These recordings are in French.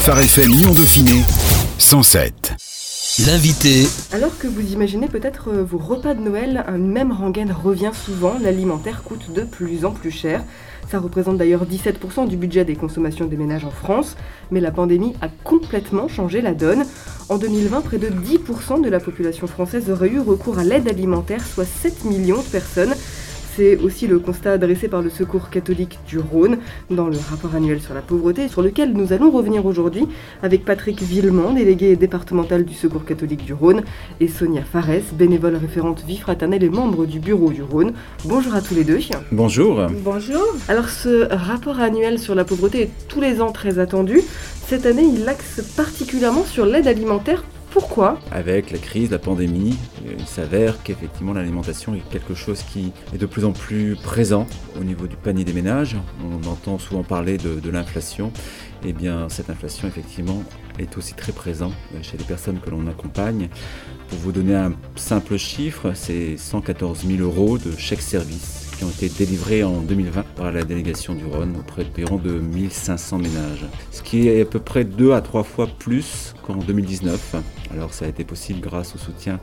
Phare FM Lyon Dauphiné 107. L'invité. Alors que vous imaginez peut-être euh, vos repas de Noël, un même rengaine revient souvent, l'alimentaire coûte de plus en plus cher. Ça représente d'ailleurs 17% du budget des consommations des ménages en France, mais la pandémie a complètement changé la donne. En 2020, près de 10% de la population française aurait eu recours à l'aide alimentaire, soit 7 millions de personnes. C'est aussi le constat dressé par le Secours catholique du Rhône dans le rapport annuel sur la pauvreté, sur lequel nous allons revenir aujourd'hui avec Patrick Villemont, délégué départemental du Secours catholique du Rhône, et Sonia Fares, bénévole référente vie fraternelle et membre du bureau du Rhône. Bonjour à tous les deux. Bonjour. Bonjour. Alors ce rapport annuel sur la pauvreté est tous les ans très attendu. Cette année, il axe particulièrement sur l'aide alimentaire pourquoi Avec la crise, la pandémie, il s'avère qu'effectivement l'alimentation est quelque chose qui est de plus en plus présent au niveau du panier des ménages. On entend souvent parler de, l'inflation. Eh bien cette inflation effectivement est aussi très présente chez les personnes que l'on accompagne. Pour vous donner un simple chiffre, c'est 114 000 euros de chèques service qui ont été délivrés en 2020 par la délégation du Rhône auprès d'environ de 1500 ménages. Ce qui est à peu près deux à trois fois plus qu'en 2019. Alors ça a été possible grâce au soutien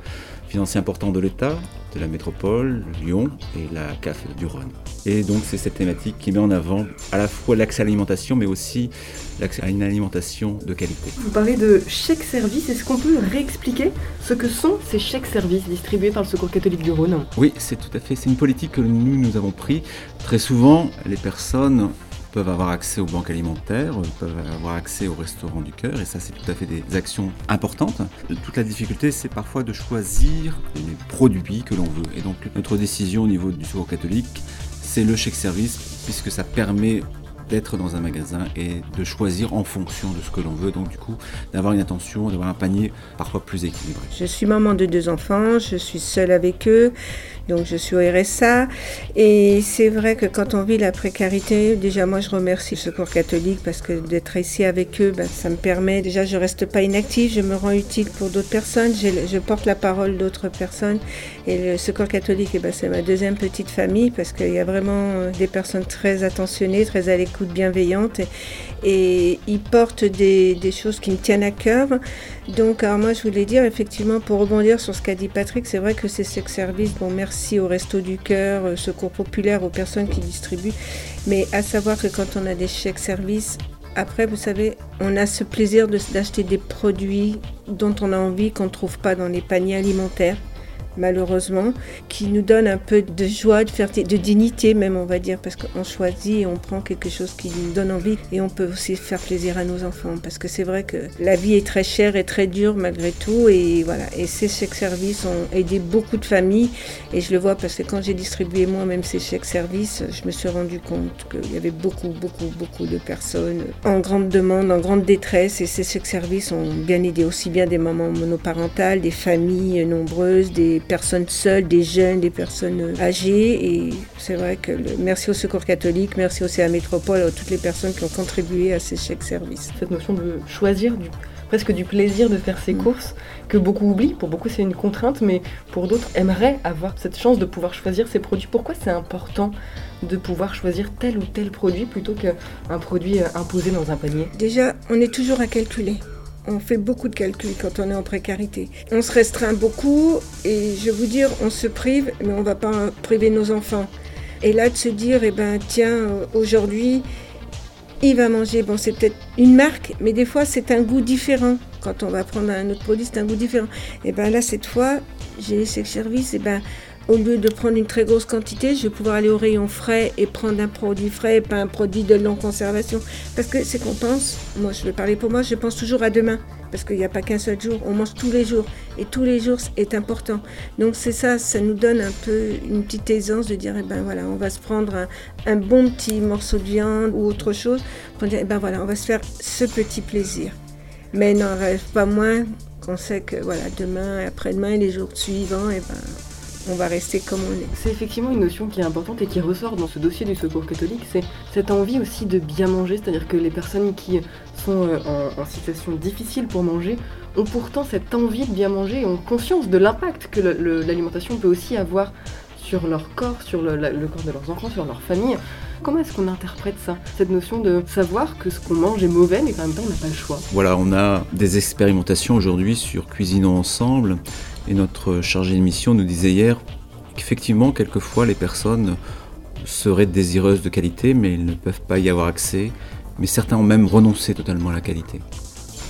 financier important de l'État, de la métropole, Lyon et la CAF du Rhône. Et donc c'est cette thématique qui met en avant à la fois l'accès à l'alimentation mais aussi l'accès à une alimentation de qualité. Vous parlez de chèques services, est-ce qu'on peut réexpliquer ce que sont ces chèques services distribués par le Secours catholique du Rhône? Oui, c'est tout à fait, c'est une politique que nous, nous avons pris. Très souvent, les personnes peuvent avoir accès aux banques alimentaires, peuvent avoir accès au restaurant du cœur, et ça c'est tout à fait des actions importantes. Toute la difficulté c'est parfois de choisir les produits que l'on veut. Et donc notre décision au niveau du secours catholique, c'est le chèque service, puisque ça permet d'être dans un magasin et de choisir en fonction de ce que l'on veut. Donc du coup, d'avoir une attention, d'avoir un panier parfois plus équilibré. Je suis maman de deux enfants, je suis seule avec eux, donc je suis au RSA. Et c'est vrai que quand on vit la précarité, déjà moi je remercie le Secours catholique parce que d'être ici avec eux, ben, ça me permet, déjà je reste pas inactive, je me rends utile pour d'autres personnes, je, porte la parole d'autres personnes. Et le Secours catholique, eh ben, c'est ma deuxième petite famille parce qu'il y a vraiment des personnes très attentionnées, très à l'écoute bienveillante et, il porte des, choses qui me tiennent à cœur. Donc, alors moi, je voulais dire, effectivement, pour rebondir sur ce qu'a dit Patrick, c'est vrai que c'est ce service, bon, merci au Resto du Cœur, euh, Secours Populaire, aux personnes qui distribuent, mais à savoir que quand on a des chèques services, après, vous savez, on a ce plaisir d'acheter des produits dont on a envie, qu'on ne trouve pas dans les paniers alimentaires malheureusement, qui nous donne un peu de joie, de dignité même, on va dire, parce qu'on choisit et on prend quelque chose qui nous donne envie et on peut aussi faire plaisir à nos enfants, parce que c'est vrai que la vie est très chère et très dure malgré tout, et voilà. Et ces chèques services ont aidé beaucoup de familles, et je le vois parce que quand j'ai distribué moi-même ces chèques services, je me suis rendu compte qu'il y avait beaucoup, beaucoup, beaucoup de personnes en grande demande, en grande détresse, et ces chèques services ont bien aidé aussi bien des mamans monoparentales, des familles nombreuses, des personnes seules, des jeunes, des personnes âgées. Et c'est vrai que merci au Secours catholique, merci aussi à Métropole, à toutes les personnes qui ont contribué à ces chèques services. Cette notion de choisir du presque du plaisir de faire ses mm. courses, que beaucoup oublient. Pour beaucoup, c'est une contrainte, mais pour d'autres, aimeraient avoir cette chance de pouvoir choisir ses produits. Pourquoi c'est important de pouvoir choisir tel ou tel produit plutôt qu'un produit euh, imposé dans un panier? Déjà, on est toujours à calculer on fait beaucoup de calculs quand on est en précarité. On se restreint beaucoup et je vais vous dire, on se prive, mais on ne va pas priver nos enfants. Et là, de se dire, eh ben, tiens, aujourd'hui, il va manger, bon, c'est peut-être une marque, mais des fois, c'est un goût différent. Quand on va prendre un autre produit, c'est un goût différent. Et ben là, cette fois, j'ai laissé le service, et ben, au lieu de prendre une très grosse quantité, je vais pouvoir aller au rayon frais et prendre un produit frais et pas un produit de longue conservation. Parce que c'est qu'on pense, moi je vais parler pour moi, je pense toujours à demain. Parce qu'il n'y a pas qu'un seul jour, on mange tous les jours. Et tous les jours est important. Donc c'est ça, ça nous donne un peu une petite aisance de dire, eh ben voilà, on va se prendre un, bon petit morceau de viande ou autre chose eh ben on va se faire ce petit plaisir. Mais n'en rêve pas moins qu'on sait que voilà, demain, après-demain, les jours suivants, eh ben, on va rester comme on est. C'est effectivement une notion qui est importante et qui ressort dans ce dossier du secours catholique, c'est cette envie aussi de bien manger, c'est-à-dire que les personnes qui sont euh, en, situation difficile pour manger ont pourtant cette envie de bien manger et ont conscience de l'impact que l'alimentation peut aussi avoir sur leur corps, sur le, corps de leurs enfants, sur leur famille. Comment est-ce qu'on interprète ça Cette notion de savoir que ce qu'on mange est mauvais, mais qu'en même temps on n'a pas le choix? Voilà, on a des expérimentations aujourd'hui sur Cuisinons ensemble. Et notre chargé de mission nous disait hier qu'effectivement, quelquefois, les personnes seraient désireuses de qualité, mais ils ne peuvent pas y avoir accès. Mais certains ont même renoncé totalement à la qualité.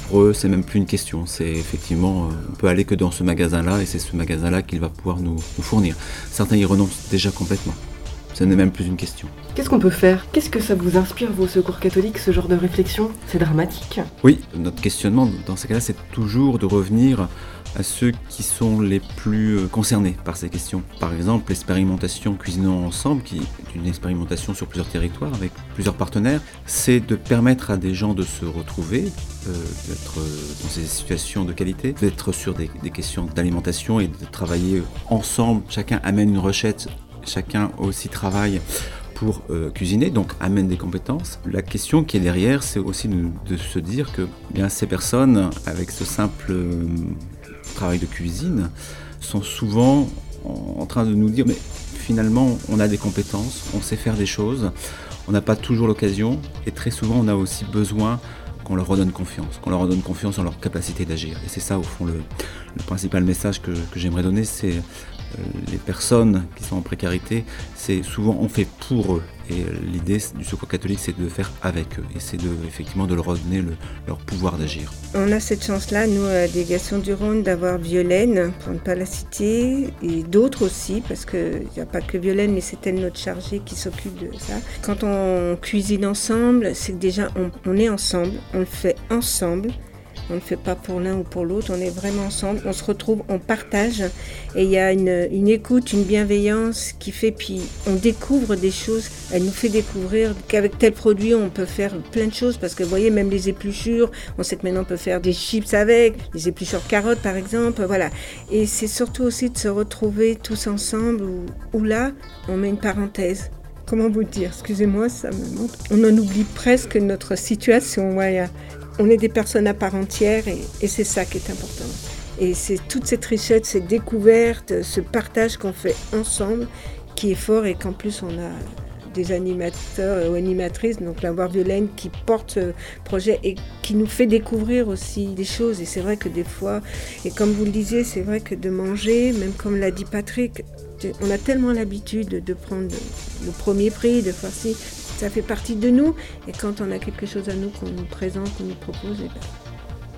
Pour eux, c'est même plus une question. C'est effectivement, euh, on peut aller que dans ce magasin-là, et c'est ce magasin-là qu'il va pouvoir nous, nous fournir. Certains y renoncent déjà complètement. Ce n'est même plus une question. Qu'est-ce qu'on peut faire? Qu'est-ce que ça vous inspire, vos secours catholiques, ce genre de réflexion? C'est dramatique. Oui, notre questionnement dans ces cas-là, c'est toujours de revenir à ceux qui sont les plus euh, concernés par ces questions. Par exemple, l'expérimentation Cuisinons ensemble, qui est une expérimentation sur plusieurs territoires avec plusieurs partenaires, c'est de permettre à des gens de se retrouver, euh, d'être euh, dans ces situations de qualité, d'être sur des, questions d'alimentation et de travailler ensemble. Chacun amène une recette, chacun aussi travaille pour cuisiner, donc amène des compétences. La question qui est derrière, c'est aussi de, se dire que bien ces personnes, avec ce simple travail de cuisine, sont souvent en, train de nous dire, mais finalement, on a des compétences, on sait faire des choses, on n'a pas toujours l'occasion, et très souvent, on a aussi besoin qu'on leur redonne confiance, qu'on leur redonne confiance en leur capacité d'agir. Et c'est ça, au fond, le, le principal message que, que j'aimerais donner, c'est euh, les personnes qui sont en précarité, c'est souvent on fait pour eux. Et l'idée du secours catholique, c'est de faire avec eux. Et c'est de, effectivement de leur redonner le, leur pouvoir d'agir. On a cette chance-là, nous, à la délégation du Rhône, d'avoir Violaine, pour ne pas la citer, et d'autres aussi, parce qu'il n'y a pas que Violaine, mais c'est elle notre chargée qui s'occupe de ça. Quand on cuisine ensemble, c'est que déjà on, on est ensemble, on le fait ensemble. On ne fait pas pour l'un ou pour l'autre, on est vraiment ensemble, on se retrouve, on partage et il y a une, écoute, une bienveillance qui fait, puis on découvre des choses. Elle nous fait découvrir qu'avec tel produit, on peut faire plein de choses parce que vous voyez, même les épluchures, on sait que maintenant on peut faire des chips avec, les épluchures carottes par exemple, voilà. Et c'est surtout aussi de se retrouver tous ensemble où, où là, on met une parenthèse comment vous dire, excusez-moi, ça me montre. On en oublie presque notre situation. Ouais, on est des personnes à part entière et, c'est ça qui est important. Et c'est toute cette richesse, cette découverte, ce partage qu'on fait ensemble qui est fort et qu'en plus on a des animateurs ou animatrices, donc la Voir Violaine qui porte ce projet et qui nous fait découvrir aussi des choses. Et c'est vrai que des fois, et comme vous le disiez, c'est vrai que de manger, même comme l'a dit Patrick, on a tellement l'habitude de prendre le premier prix, de faire ci, ça fait partie de nous. Et quand on a quelque chose à nous qu'on nous présente, qu'on nous propose, et ben,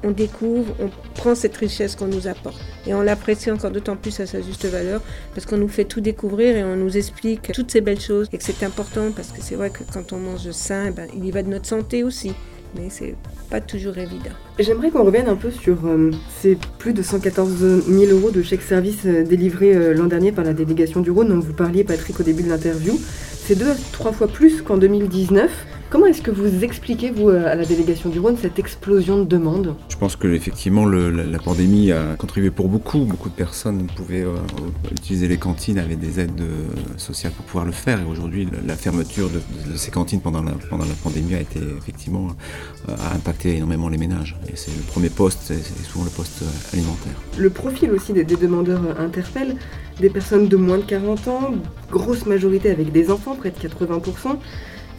on découvre, on prend cette richesse qu'on nous apporte. Et on l'apprécie encore d'autant plus à sa juste valeur, parce qu'on nous fait tout découvrir et on nous explique toutes ces belles choses. Et que c'est important, parce que c'est vrai que quand on mange sain, eh ben, il y va de notre santé aussi. Mais c'est pas toujours évident. J'aimerais qu'on revienne un peu sur euh, ces plus de 114 000 euros de chèques services euh, délivrés euh, l'an dernier par la délégation du Rhône dont vous parliez, Patrick, au début de l'interview. C'est deux à trois fois plus qu'en 2019. Comment est-ce que vous expliquez, vous, à la délégation du Rhône, cette explosion de demandes? Je pense que effectivement le, la, la, pandémie a contribué pour beaucoup. Beaucoup de personnes pouvaient euh, utiliser les cantines, avaient des aides euh, sociales pour pouvoir le faire. Et aujourd'hui, la fermeture de, de, ces cantines pendant la, pendant la pandémie a été effectivement euh, a impacté énormément les ménages. Et c'est le premier poste, c'est souvent le poste alimentaire. Le profil aussi des, des demandeurs interpelle des personnes de moins de 40 ans, grosse majorité avec des enfants, près de 80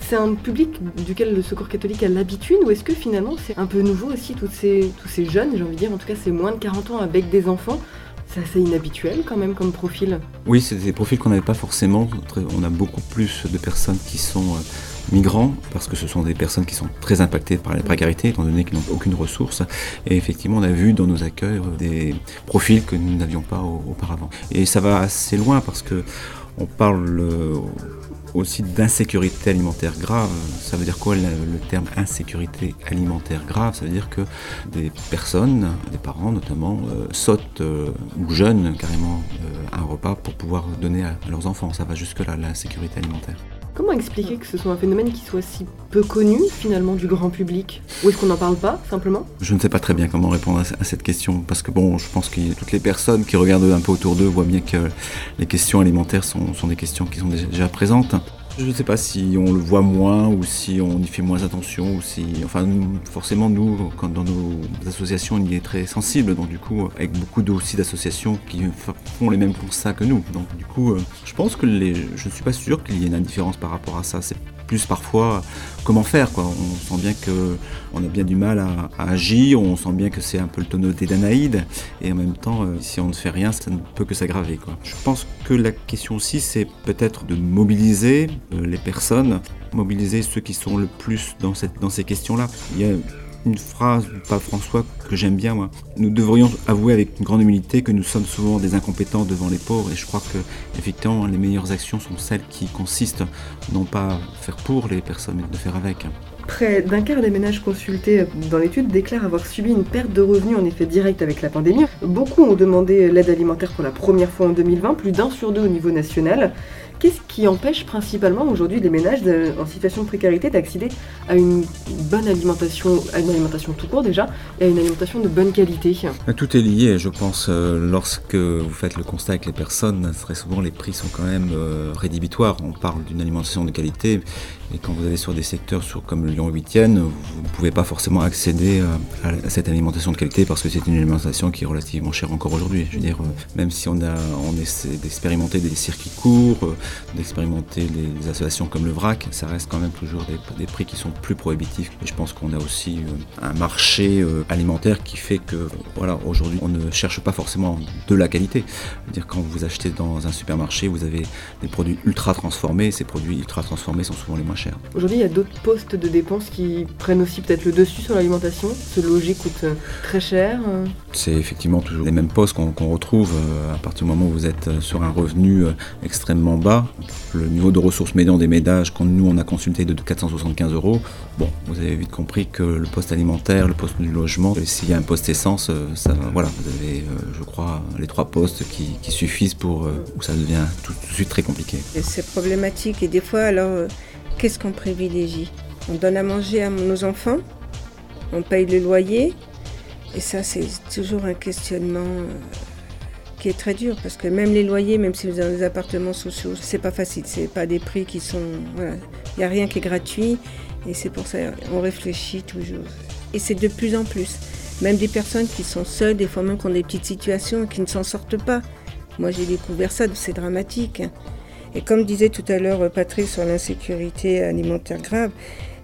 c'est un public duquel le Secours catholique a l'habitude ou est-ce que finalement c'est un peu nouveau aussi tous ces, jeunes, j'ai envie de dire, en tout cas c'est moins de 40 ans avec des enfants c'est assez inhabituel quand même comme profil? Oui, c'est des profils qu'on n'avait pas forcément. On a beaucoup plus de personnes qui sont migrants, parce que ce sont des personnes qui sont très impactées par la précarité, étant donné qu'ils n'ont aucune ressource. Et effectivement, on a vu dans nos accueils des profils que nous n'avions pas auparavant. Et ça va assez loin parce que on parle aussi d'insécurité alimentaire grave. Ça veut dire quoi le, terme insécurité alimentaire grave? Ça veut dire que des personnes, des parents notamment, euh, sautent euh, ou jeûnent carrément euh, un repas pour pouvoir donner à, à leurs enfants. Ça va jusque-là, l'insécurité alimentaire. Comment expliquer que ce soit un phénomène qui soit si peu connu finalement du grand public? Ou est-ce qu'on n'en parle pas simplement? Je ne sais pas très bien comment répondre à cette question parce que bon, je pense que toutes les personnes qui regardent un peu autour d'eux voient bien que les questions alimentaires sont, sont des questions qui sont déjà présentes. Je ne sais pas si on le voit moins ou si on y fait moins attention ou si, enfin, forcément nous, quand dans nos associations, on y est très sensible. Donc du coup, avec beaucoup aussi d'associations qui font les mêmes constats que nous. Donc du coup, euh, je pense que les, je ne suis pas sûr qu'il y ait une indifférence par rapport à ça. C'est plus parfois comment faire. Quoi. On sent bien qu'on a bien du mal à, agir, on sent bien que c'est un peu le tonneau d'Anaïde, et en même temps, euh, si on ne fait rien, ça ne peut que s'aggraver. Quoi. Je pense que la question aussi, c'est peut-être de mobiliser les personnes, mobiliser ceux qui sont le plus dans, cette, dans ces questions-là. Il y a une phrase du pape François que j'aime bien, moi. Nous devrions avouer avec une grande humilité que nous sommes souvent des incompétents devant les pauvres, et je crois que, effectivement, les meilleures actions sont celles qui consistent non pas à faire pour les personnes, mais de faire avec. Près d'un quart des ménages consultés dans l'étude déclarent avoir subi une perte de revenus en effet direct avec la pandémie. Beaucoup ont demandé l'aide alimentaire pour la première fois en 2020, plus d'un sur deux au niveau national. Qu'est-ce qui empêche principalement aujourd'hui les ménages en situation de précarité d'accéder à une bonne alimentation, à une alimentation tout court déjà, et à une alimentation de bonne qualité? Tout est lié, je pense. Euh, lorsque vous faites le constat avec les personnes, très souvent les prix sont quand même euh, rédhibitoires. On parle d'une alimentation de qualité, et quand vous allez sur des secteurs sur, comme le Lyon 8e, vous ne pouvez pas forcément accéder euh, à cette alimentation de qualité parce que c'est une alimentation qui est relativement chère encore aujourd'hui. Je veux dire, même si on, a, on essaie d'expérimenter des circuits courts, d'expérimenter des associations comme le VRAC, ça reste quand même toujours des, prix qui sont plus prohibitifs. Et je pense qu'on a aussi euh, un marché euh, alimentaire qui fait que voilà, aujourd'hui on ne cherche pas forcément de la qualité. dire quand vous achetez dans un supermarché, vous avez des produits ultra transformés, ces produits ultra transformés sont souvent les moins chers. Aujourd'hui, il y a d'autres postes de dépenses qui prennent aussi peut-être le dessus sur l'alimentation. Ce loger coûte euh, très cher. C'est effectivement toujours les mêmes postes qu'on retrouve à partir du moment où vous êtes sur un revenu extrêmement bas le niveau de ressources médian des ménages, quand nous on a consulté de 475 euros, bon, vous avez vite compris que le poste alimentaire, le poste du logement, s'il y a un poste essence, euh, ça, voilà, vous avez, euh, je crois, les trois postes qui, suffisent pour euh, où ça devient tout, de suite très compliqué. C'est problématique et des fois, alors, qu'est-ce qu'on privilégie? On donne à manger à nos enfants, on paye le loyer, et ça, c'est toujours un questionnement qui est très dur parce que même les loyers, même si vous avez des appartements sociaux, c'est pas facile. C'est pas des prix qui sont. Voilà. Il n'y a rien qui est gratuit et c'est pour ça qu'on réfléchit toujours. Et c'est de plus en plus. Même des personnes qui sont seules, des fois même qui ont des petites situations, qui ne s'en sortent pas. Moi j'ai découvert ça, c'est dramatique. Et comme disait tout à l'heure Patrice sur l'insécurité alimentaire grave,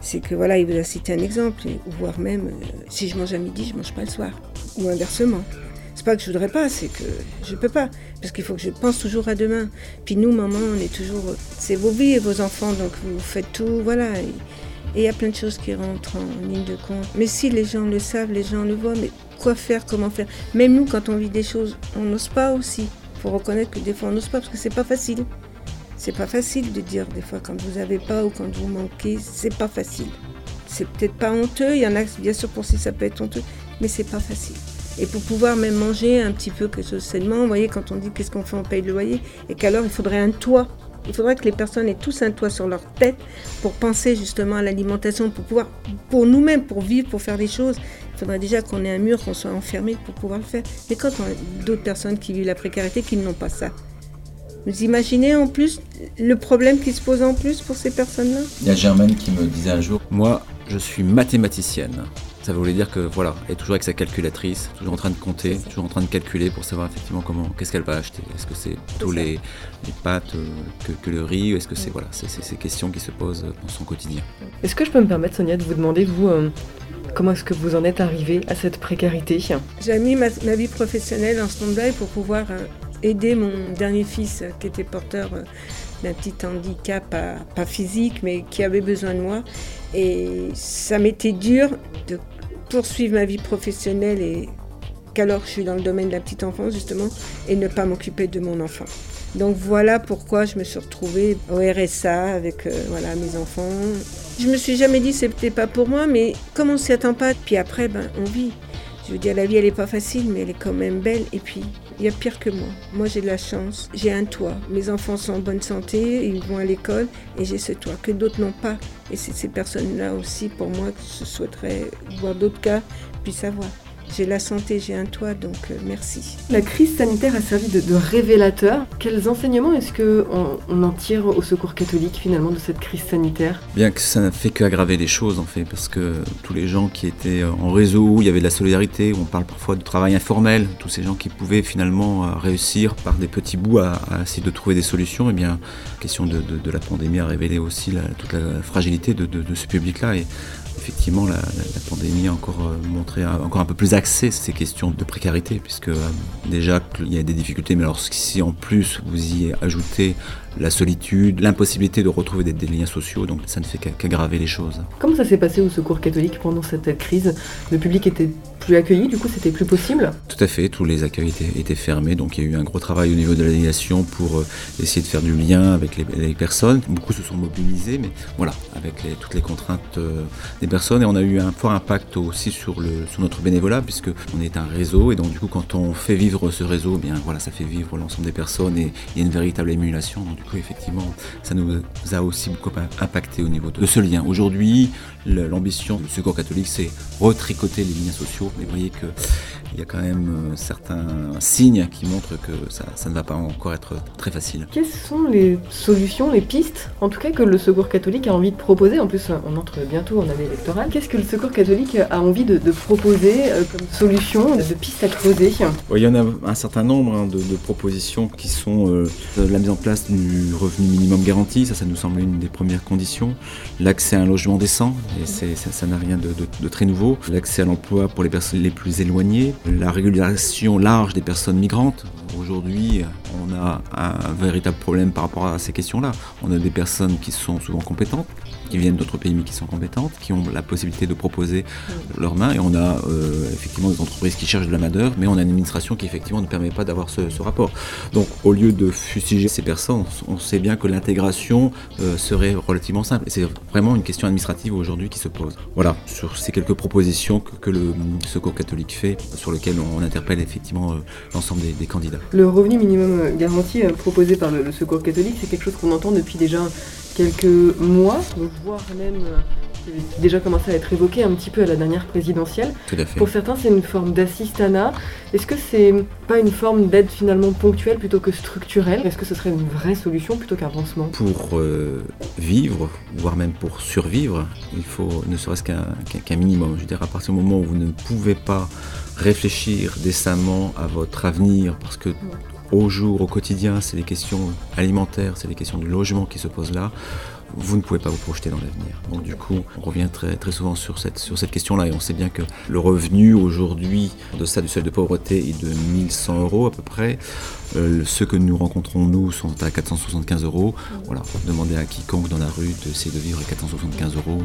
c'est que voilà, il vous a cité un exemple, voire même, euh, si je mange à midi, je mange pas le soir, ou inversement. Pas que je voudrais pas, c'est que je peux pas. Parce qu'il faut que je pense toujours à demain. Puis nous, maman, on est toujours. C'est vos vies et vos enfants, donc vous faites tout, voilà. Et il y a plein de choses qui rentrent en ligne de compte. Mais si les gens le savent, les gens le voient, mais quoi faire, comment faire? Même nous, quand on vit des choses, on n'ose pas aussi. Il faut reconnaître que des fois, on n'ose pas parce que c'est pas facile. C'est pas facile de dire des fois quand vous avez pas ou quand vous manquez, c'est pas facile. C'est peut-être pas honteux, il y en a bien sûr pour si ça peut être honteux, mais c'est pas facile. Et pour pouvoir même manger un petit peu que sainement, vous voyez, quand on dit qu'est-ce qu'on fait, on paye le loyer, et qu'alors il faudrait un toit. Il faudrait que les personnes aient tous un toit sur leur tête pour penser justement à l'alimentation, pour pouvoir, pour nous-mêmes, pour vivre, pour faire des choses. Il faudrait déjà qu'on ait un mur, qu'on soit enfermé pour pouvoir le faire. Mais quand on a d'autres personnes qui vivent la précarité, qui n'ont pas ça, vous imaginez en plus le problème qui se pose en plus pour ces personnes-là? Il y a Germaine qui me disait un jour, moi je suis mathématicienne. Ça voulait dire que voilà, elle est toujours avec sa calculatrice, toujours en train de compter, toujours en train de calculer pour savoir effectivement comment, qu'est-ce qu'elle va acheter. Est-ce que c'est tous les, pâtes euh, que, le riz Est-ce que c'est voilà, c'est ces questions qui se posent dans son quotidien. Est-ce que je peux me permettre, Sonia, de vous demander vous euh, comment est-ce que vous en êtes arrivé à cette précarité? J'ai mis ma, vie professionnelle en stand-by pour pouvoir euh, aider mon dernier fils qui était porteur d'un petit handicap, pas physique, mais qui avait besoin de moi. Et ça m'était dur de poursuivre ma vie professionnelle et qu'alors je suis dans le domaine de la petite enfance justement et ne pas m'occuper de mon enfant. Donc voilà pourquoi je me suis retrouvée au RSA avec euh, voilà mes enfants. Je me suis jamais dit c'était pas pour moi, mais comme on s'y attend pas, puis après ben on vit. Je veux dire la vie elle est pas facile, mais elle est quand même belle. Et puis il y a pire que moi. Moi j'ai de la chance, j'ai un toit. Mes enfants sont en bonne santé, ils vont à l'école et j'ai ce toit que d'autres n'ont pas. Et c'est ces personnes-là aussi, pour moi, que je souhaiterais voir d'autres cas puissent avoir. J'ai la santé, j'ai un toit, donc euh, merci. La crise sanitaire a servi de, révélateur. Quels enseignements est-ce qu'on on en tire au secours catholique finalement de cette crise sanitaire? Bien que ça n'a fait qu'aggraver les choses en fait, parce que tous les gens qui étaient en réseau, où il y avait de la solidarité, où on parle parfois de travail informel, tous ces gens qui pouvaient finalement euh, réussir par des petits bouts à, essayer de trouver des solutions, et eh bien, la question de, la pandémie a révélé aussi toute la fragilité de, de ce public-là. Et effectivement, la, pandémie a encore euh, montré, encore un peu plus axé ces questions de précarité, puisque euh, déjà il y a des difficultés, mais alors si en plus vous y ajoutez la solitude, l'impossibilité de retrouver des, liens sociaux, donc ça ne fait qu'aggraver les choses. Comment ça s'est passé au Secours catholique pendant cette crise? Le public était plus accueilli, du coup c'était plus possible? Tout à fait, tous les accueils étaient, fermés, donc il y a eu un gros travail au niveau de la pour euh, essayer de faire du lien avec les, personnes. Beaucoup se sont mobilisés, mais voilà, avec toutes les contraintes euh, des personnes, et on a eu un fort impact aussi sur, le, sur notre bénévolat, puisque on est un réseau, et donc du coup quand on fait vivre ce réseau, eh bien voilà, ça fait vivre l'ensemble des personnes, et il y a une véritable émulation effectivement, ça nous a aussi beaucoup impacté au niveau de ce lien. Aujourd'hui, l'ambition du Secours catholique, c'est retricoter les liens sociaux. Mais vous voyez qu'il y a quand même euh, certains signes qui montrent que ça, ne va pas encore être très facile. Quelles sont les solutions, les pistes, en tout cas que le Secours catholique a envie de proposer? En plus, on entre bientôt en année électorale. Qu'est-ce que le Secours catholique a envie de, proposer euh, comme solution, de pistes à creuser? Il y en a un certain nombre hein, de, propositions qui sont euh, la mise en place du revenu minimum garanti, ça, ça nous semble une des premières conditions. L'accès à un logement décent, et ça n'a rien de, très nouveau. L'accès à l'emploi pour les personnes les plus éloignées, la régularisation large des personnes migrantes. Aujourd'hui, on a un véritable problème par rapport à ces questions-là. On a des personnes qui sont souvent compétentes, qui viennent d'autres pays mais qui sont compétentes, qui ont la possibilité de proposer leurs mains. Et on a euh, effectivement des entreprises qui cherchent de la main-d'œuvre, mais on a une administration qui effectivement ne permet pas d'avoir ce, rapport. Donc au lieu de fustiger ces personnes, on sait bien que l'intégration euh, serait relativement simple. C'est vraiment une question administrative aujourd'hui qui se pose. Voilà, sur ces quelques propositions que, le Secours catholique fait, sur lesquelles on interpelle effectivement euh, l'ensemble des, candidats. Le revenu minimum garanti proposé par le Secours catholique, c'est quelque chose qu'on entend depuis déjà quelques mois, voire même euh, déjà commencé à être évoqué un petit peu à la dernière présidentielle. Tout à fait. Pour certains, c'est une forme d'assistanat. Est-ce que c'est pas une forme d'aide finalement ponctuelle plutôt que structurelle? Est-ce que ce serait une vraie solution plutôt qu'un pansement? Pour euh, vivre, voire même pour survivre, il faut ne serait-ce qu'un minimum. Je veux dire, à partir du moment où vous ne pouvez pas réfléchir décemment à votre avenir, parce que au jour, au quotidien, c'est les questions alimentaires, c'est les questions du logement qui se posent là, vous ne pouvez pas vous projeter dans l'avenir. Donc du coup, on revient très, très souvent sur cette, sur cette question-là et on sait bien que le revenu aujourd'hui de ça du seuil de pauvreté est de 1100 euros à peu près. Euh, ceux que nous rencontrons, nous, sont à 475 euros. Voilà, demander à quiconque dans la rue d'essayer de vivre à 475 euros,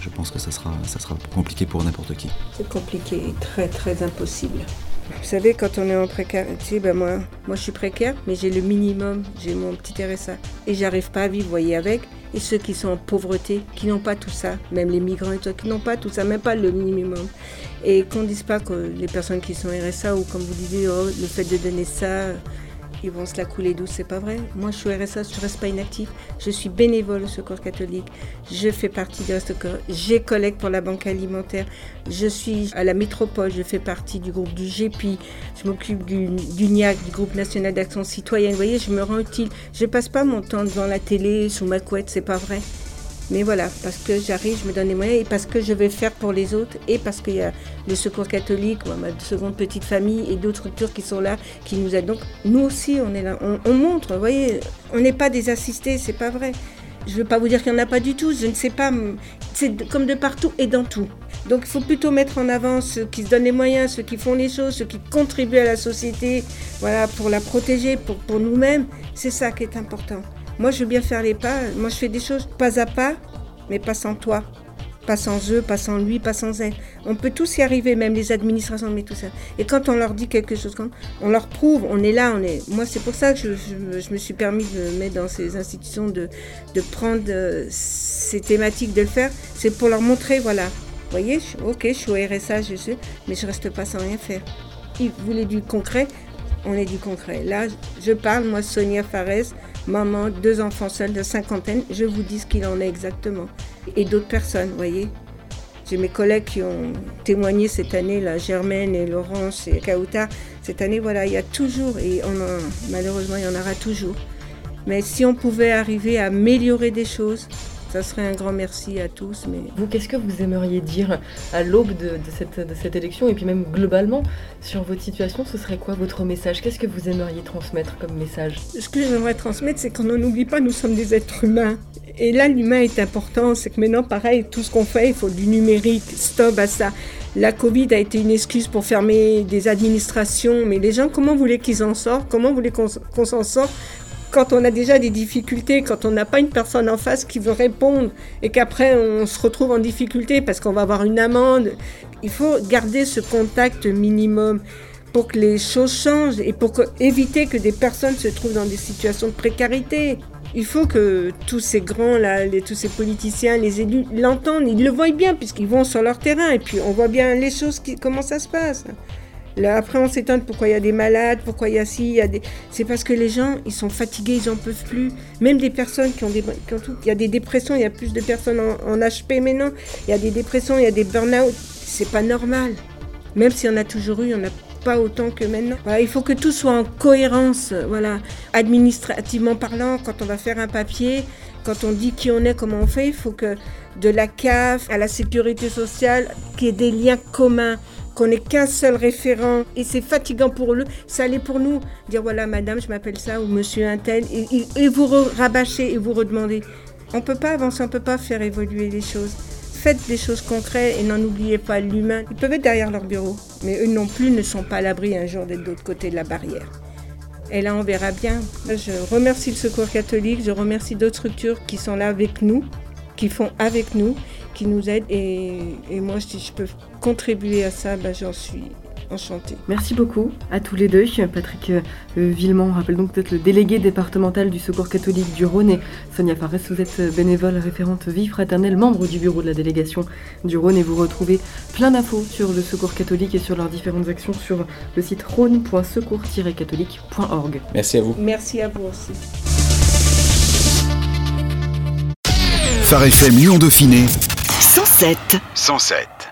je pense que ça sera, ça sera compliqué pour n'importe qui. C'est compliqué et très très impossible. Vous savez, quand on est en précarité, ben moi, moi je suis précaire, mais j'ai le minimum, j'ai mon petit RSA. Et j'arrive pas à vivre, voyez, avec. Et ceux qui sont en pauvreté, qui n'ont pas tout ça, même les migrants et tout, qui n'ont pas tout ça, même pas le minimum. Et qu'on ne dise pas que les personnes qui sont RSA, ou comme vous disiez, oh, le fait de donner ça, vont se la couler douce, c'est pas vrai. Moi, je suis RSA, je reste pas inactif. Je suis bénévole au Secours catholique. Je fais partie du Reste. J'ai collecte pour la banque alimentaire. Je suis à la métropole. Je fais partie du groupe du GPI. Je m'occupe du, du NIAC, du groupe national d'action citoyenne. Vous voyez, je me rends utile. Je passe pas mon temps devant la télé, sous ma couette, c'est pas vrai. Mais voilà, parce que j'arrive, je me donne les moyens et parce que je vais faire pour les autres et parce qu'il y a le Secours catholique, ma seconde petite famille et d'autres structures qui sont là, qui nous aident. Donc nous aussi, on est là, on, montre, vous voyez, on n'est pas des assistés, c'est pas vrai. Je ne veux pas vous dire qu'il n'y en a pas du tout, je ne sais pas, c'est comme de partout et dans tout. Donc il faut plutôt mettre en avant ceux qui se donnent les moyens, ceux qui font les choses, ceux qui contribuent à la société, voilà, pour la protéger, pour, pour nous-mêmes. C'est ça qui est important. Moi, je veux bien faire les pas. Moi, je fais des choses pas à pas, mais pas sans toi. Pas sans eux, pas sans lui, pas sans elle. On peut tous y arriver, même les administrations, mais tout ça. Et quand on leur dit quelque chose, on leur prouve, on est là, on est. Moi, c'est pour ça que je, me suis permis de mettre dans ces institutions, de, de prendre euh, ces thématiques, de le faire. C'est pour leur montrer, voilà. Vous voyez, ok, je suis au RSA, je sais, mais je reste pas sans rien faire. Ils voulaient du concret, on est du concret. Là, je parle, moi, Sonia Fares, maman, deux enfants seuls de cinquantaine, je vous dis ce qu'il en est exactement. Et d'autres personnes, vous voyez. J'ai mes collègues qui ont témoigné cette année, la Germaine et Laurence et Kauta. Cette année, voilà, il y a toujours, et malheureusement, il y en aura toujours. Mais si on pouvait arriver à améliorer des choses, ça serait un grand merci à tous. Mais... Vous, qu'est-ce que vous aimeriez dire à l'aube de, cette, de, cette, élection et puis même globalement sur votre situation Ce serait quoi votre message? Qu'est-ce que vous aimeriez transmettre comme message? Ce que j'aimerais transmettre, c'est qu'on n'oublie pas, nous sommes des êtres humains. Et là, l'humain est important. C'est que maintenant, pareil, tout ce qu'on fait, il faut du numérique. Stop à ça. La Covid a été une excuse pour fermer des administrations, mais les gens, comment voulez qu'ils en sortent? Comment voulez qu'on s'en sorte? Quand on a déjà des difficultés, quand on n'a pas une personne en face qui veut répondre et qu'après on se retrouve en difficulté parce qu'on va avoir une amende, il faut garder ce contact minimum pour que les choses changent et pour éviter que des personnes se trouvent dans des situations de précarité. Il faut que tous ces grands là, tous ces politiciens, les élus l'entendent, ils le voient bien puisqu'ils vont sur leur terrain et puis on voit bien les choses, qui, comment ça se passe. Après, on s'étonne pourquoi il y a des malades, pourquoi il y a ci, il y a des. C'est parce que les gens, ils sont fatigués, ils n'en peuvent plus. Même des personnes qui ont des. Il y a des dépressions, il y a plus de personnes en, HP maintenant. Il y a des dépressions, il y a des burn-out. C'est pas normal. Même s'il y en a toujours eu, il n'y en a pas autant que maintenant. il faut que tout soit en cohérence, voilà. Administrativement parlant, quand on va faire un papier, quand on dit qui on est, comment on fait, il faut que de la CAF à la sécurité sociale, qu'il y ait des liens communs qu'on n'ait qu'un seul référent et c'est fatigant pour eux, ça allait pour nous dire voilà madame je m'appelle ça ou monsieur un tel et, vous rabâcher et vous redemander. On peut pas avancer, on peut pas faire évoluer les choses. Faites des choses concrètes et n'en oubliez pas l'humain. Ils peuvent être derrière leur bureau, mais eux non plus ne sont pas à l'abri un jour d'être de l'autre côté de la barrière. Et là, on verra bien. Je remercie le Secours catholique, je remercie d'autres structures qui sont là avec nous, qui font avec nous qui nous aident. Et, moi, si je peux contribuer à ça, ben, j'en suis enchantée. Merci beaucoup à tous les deux. Patrick euh, Villemont, rappelle donc peut-être le délégué départemental du Secours catholique du Rhône et Sonia Fares, vous êtes bénévole référente vie fraternelle, membre du bureau de la délégation du Rhône et vous retrouvez plein d'infos sur le Secours catholique et sur leurs différentes actions sur le site rhône.secours-catholique.org. Merci à vous. Merci à vous aussi. Phare FM Lyon Dauphiné 107. 107.